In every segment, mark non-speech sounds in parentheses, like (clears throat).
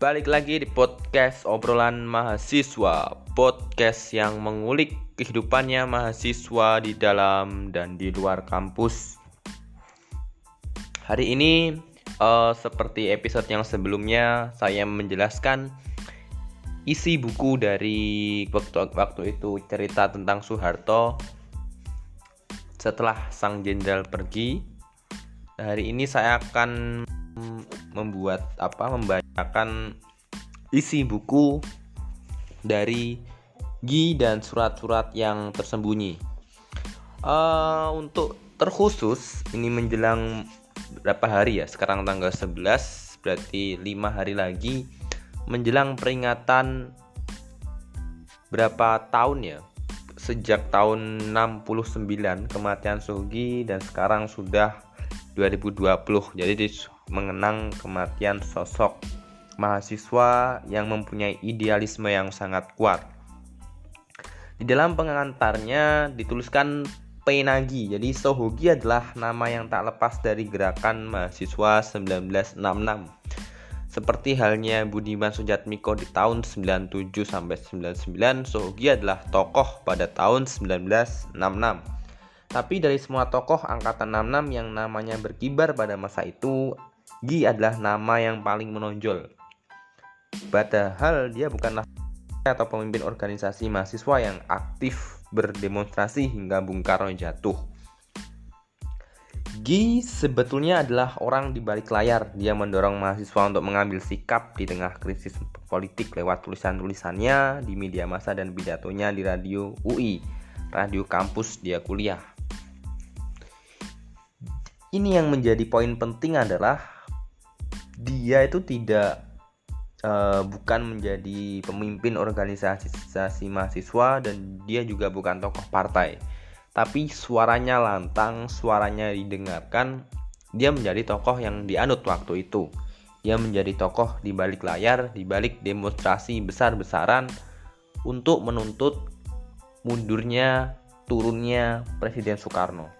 Balik lagi di podcast obrolan mahasiswa. Podcast yang mengulik kehidupannya mahasiswa di dalam dan di luar kampus. Hari ini uh, seperti episode yang sebelumnya Saya menjelaskan isi buku dari waktu, waktu itu cerita tentang Soeharto. Setelah sang jenderal pergi Hari ini saya akan membuat apa membacakan isi buku dari Gi dan surat-surat yang tersembunyi. Uh, untuk terkhusus ini menjelang berapa hari ya? Sekarang tanggal 11 berarti lima hari lagi menjelang peringatan berapa tahun ya? Sejak tahun 69 kematian Sugi dan sekarang sudah 2020. Jadi mengenang kematian sosok mahasiswa yang mempunyai idealisme yang sangat kuat. Di dalam pengantarnya dituliskan Penagi. Jadi Sohogi adalah nama yang tak lepas dari gerakan mahasiswa 1966. Seperti halnya Budiman Sujatmiko di tahun 97 sampai 99, Sohogi adalah tokoh pada tahun 1966. Tapi dari semua tokoh angkatan 66 yang namanya berkibar pada masa itu Gi adalah nama yang paling menonjol. Padahal dia bukanlah atau pemimpin organisasi mahasiswa yang aktif berdemonstrasi hingga Bung Karno jatuh. Gi sebetulnya adalah orang di balik layar. Dia mendorong mahasiswa untuk mengambil sikap di tengah krisis politik lewat tulisan-tulisannya di media massa dan pidatonya di radio UI, radio kampus dia kuliah. Ini yang menjadi poin penting adalah dia itu tidak uh, bukan menjadi pemimpin organisasi mahasiswa dan dia juga bukan tokoh partai. Tapi suaranya lantang, suaranya didengarkan, dia menjadi tokoh yang dianut waktu itu. Dia menjadi tokoh di balik layar, di balik demonstrasi besar-besaran untuk menuntut mundurnya, turunnya Presiden Soekarno.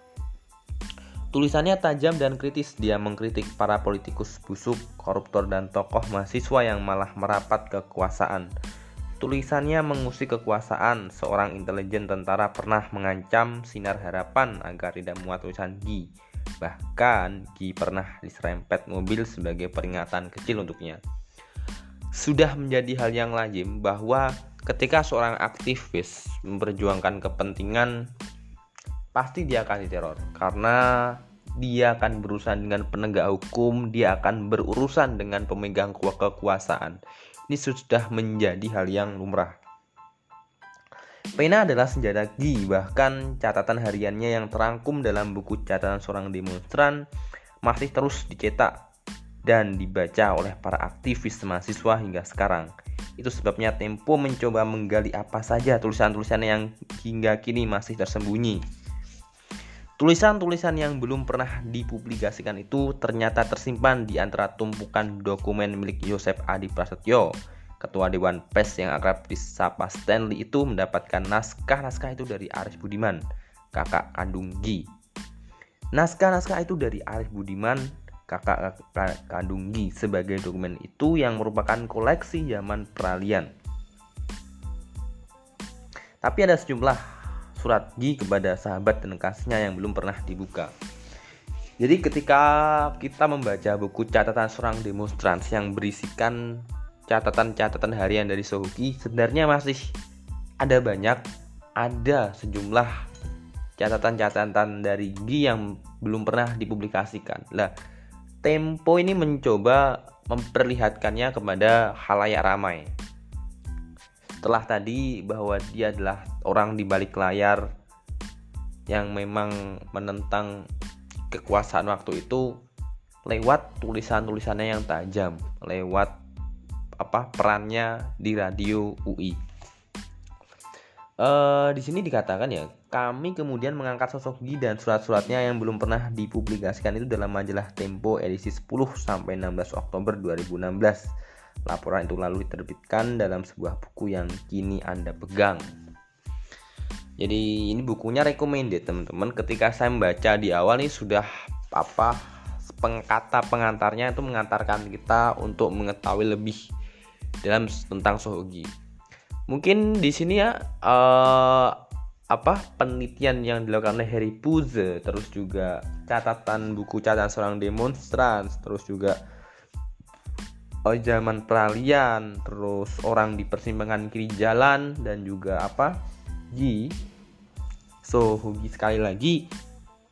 Tulisannya tajam dan kritis, dia mengkritik para politikus busuk, koruptor, dan tokoh mahasiswa yang malah merapat kekuasaan. Tulisannya mengusik kekuasaan, seorang intelijen tentara pernah mengancam sinar harapan agar tidak muat tulisan Gi. Bahkan Gi pernah diserempet mobil sebagai peringatan kecil untuknya. Sudah menjadi hal yang lazim bahwa ketika seorang aktivis memperjuangkan kepentingan pasti dia akan diteror karena dia akan berurusan dengan penegak hukum, dia akan berurusan dengan pemegang kekuasaan. Ini sudah menjadi hal yang lumrah. Pena adalah senjata Gi, bahkan catatan hariannya yang terangkum dalam buku catatan seorang demonstran masih terus dicetak dan dibaca oleh para aktivis mahasiswa hingga sekarang. Itu sebabnya Tempo mencoba menggali apa saja tulisan-tulisan yang hingga kini masih tersembunyi. Tulisan-tulisan yang belum pernah dipublikasikan itu ternyata tersimpan di antara tumpukan dokumen milik Yosep Adi Prasetyo. Ketua Dewan Pers yang akrab disapa Stanley itu mendapatkan naskah-naskah itu dari Arif Budiman, kakak kandung Gi. Naskah-naskah itu dari Arif Budiman, kakak kandung Gi sebagai dokumen itu yang merupakan koleksi zaman peralihan. Tapi ada sejumlah surat Gi kepada sahabat dan kasihnya yang belum pernah dibuka. Jadi ketika kita membaca buku catatan seorang demonstran yang berisikan catatan-catatan harian dari Sohuki, sebenarnya masih ada banyak, ada sejumlah catatan-catatan dari Gi yang belum pernah dipublikasikan. Lah, Tempo ini mencoba memperlihatkannya kepada halayak ramai setelah tadi bahwa dia adalah orang di balik layar yang memang menentang kekuasaan waktu itu lewat tulisan-tulisannya yang tajam, lewat apa perannya di radio UI. Uh, eh, di sini dikatakan ya, kami kemudian mengangkat sosok Gi dan surat-suratnya yang belum pernah dipublikasikan itu dalam majalah Tempo edisi 10 sampai 16 Oktober 2016 Laporan itu lalu diterbitkan dalam sebuah buku yang kini Anda pegang. Jadi ini bukunya recommended teman-teman. Ketika saya membaca di awal ini sudah apa pengkata pengantarnya itu mengantarkan kita untuk mengetahui lebih dalam tentang Sohogi. Mungkin di sini ya uh, apa penelitian yang dilakukan oleh Harry Puze, terus juga catatan buku catatan seorang demonstran, terus juga oh, zaman peralihan, terus orang di persimpangan kiri jalan dan juga apa? Ji. So, Hugi sekali lagi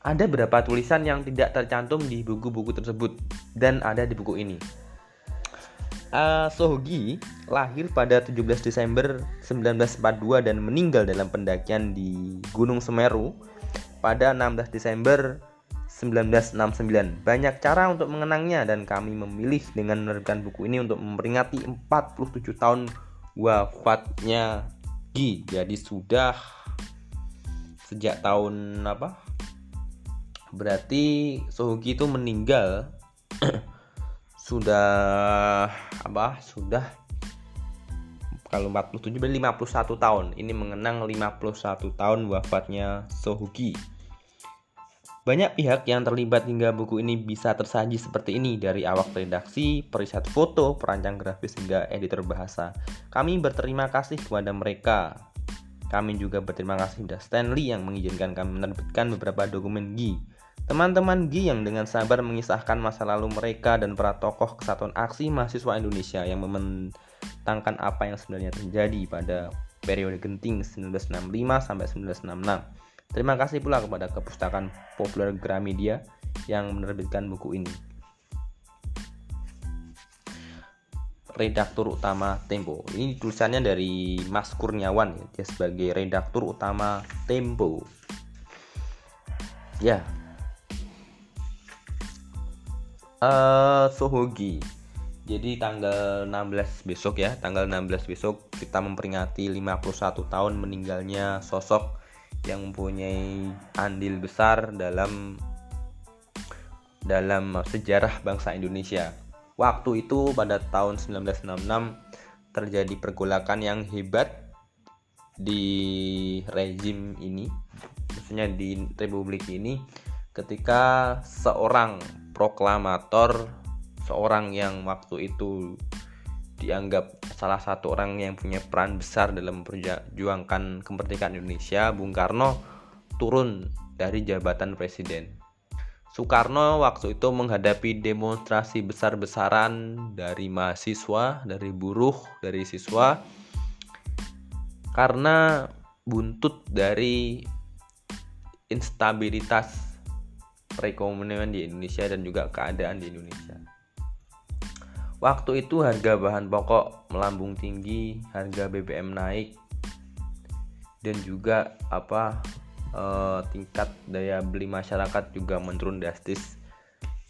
ada beberapa tulisan yang tidak tercantum di buku-buku tersebut dan ada di buku ini. Uh, Sohogi lahir pada 17 Desember 1942 dan meninggal dalam pendakian di Gunung Semeru pada 16 Desember 1969. Banyak cara untuk mengenangnya dan kami memilih dengan menerbitkan buku ini untuk memperingati 47 tahun wafatnya Gi. Jadi sudah sejak tahun apa? Berarti Sohogi itu meninggal (clears throat) sudah apa sudah kalau 47 berarti 51 tahun ini mengenang 51 tahun wafatnya Sohugi banyak pihak yang terlibat hingga buku ini bisa tersaji seperti ini dari awak redaksi, periset foto, perancang grafis hingga editor bahasa. Kami berterima kasih kepada mereka. Kami juga berterima kasih kepada Stanley yang mengizinkan kami menerbitkan beberapa dokumen GI Teman-teman Gi yang dengan sabar mengisahkan masa lalu mereka dan para tokoh kesatuan aksi mahasiswa Indonesia yang mementangkan apa yang sebenarnya terjadi pada periode genting 1965 sampai 1966. Terima kasih pula kepada Kepustakaan Populer Gramedia yang menerbitkan buku ini. Redaktur utama Tempo. Ini tulisannya dari Mas Kurniawan ya, sebagai redaktur utama Tempo. Ya, uh, Sohogi jadi tanggal 16 besok ya tanggal 16 besok kita memperingati 51 tahun meninggalnya sosok yang mempunyai andil besar dalam dalam sejarah bangsa Indonesia. Waktu itu pada tahun 1966 terjadi pergolakan yang hebat di rezim ini maksudnya di republik ini ketika seorang proklamator seorang yang waktu itu dianggap salah satu orang yang punya peran besar dalam memperjuangkan kemerdekaan Indonesia, Bung Karno turun dari jabatan presiden. Soekarno waktu itu menghadapi demonstrasi besar-besaran dari mahasiswa, dari buruh, dari siswa karena buntut dari instabilitas perekonomian di Indonesia dan juga keadaan di Indonesia. Waktu itu harga bahan pokok melambung tinggi, harga BBM naik, dan juga apa eh, tingkat daya beli masyarakat juga menurun drastis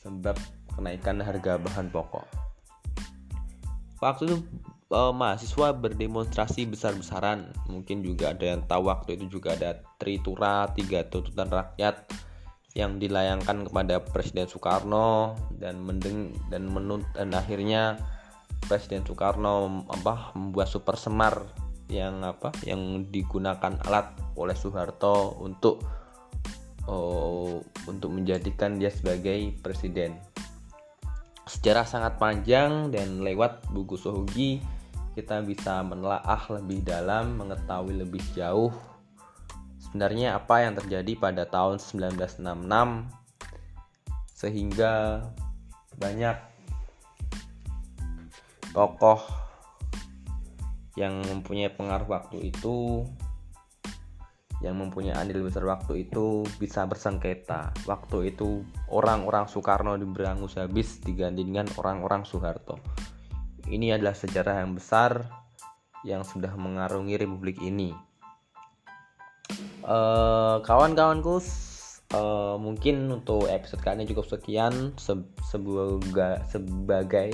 sebab kenaikan harga bahan pokok. Waktu itu eh, mahasiswa berdemonstrasi besar-besaran, mungkin juga ada yang tahu waktu itu juga ada tritura tiga tuntutan rakyat yang dilayangkan kepada Presiden Soekarno dan mendeng dan menut dan akhirnya Presiden Soekarno apa membuat super semar yang apa yang digunakan alat oleh Soeharto untuk oh, untuk menjadikan dia sebagai presiden. Sejarah sangat panjang dan lewat buku Sohugi kita bisa menelaah lebih dalam, mengetahui lebih jauh sebenarnya apa yang terjadi pada tahun 1966 sehingga banyak tokoh yang mempunyai pengaruh waktu itu yang mempunyai andil besar waktu itu bisa bersengketa. Waktu itu orang-orang Soekarno diberangus habis digantikan orang-orang Soeharto. Ini adalah sejarah yang besar yang sudah mengarungi republik ini. Uh, kawan-kawanku uh, mungkin untuk episode kali ini cukup sekian se sebagai sebagai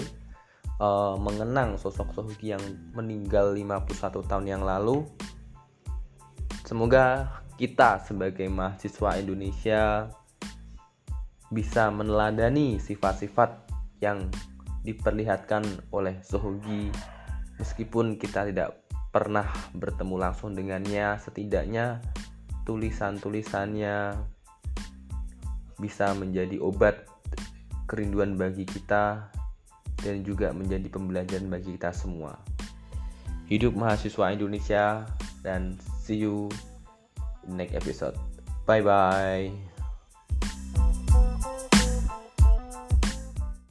uh, mengenang sosok Sohuki yang meninggal 51 tahun yang lalu. Semoga kita sebagai mahasiswa Indonesia bisa meneladani sifat-sifat yang diperlihatkan oleh Sohugi meskipun kita tidak pernah bertemu langsung dengannya setidaknya tulisan-tulisannya bisa menjadi obat kerinduan bagi kita dan juga menjadi pembelajaran bagi kita semua. Hidup mahasiswa Indonesia dan see you in next episode. Bye bye.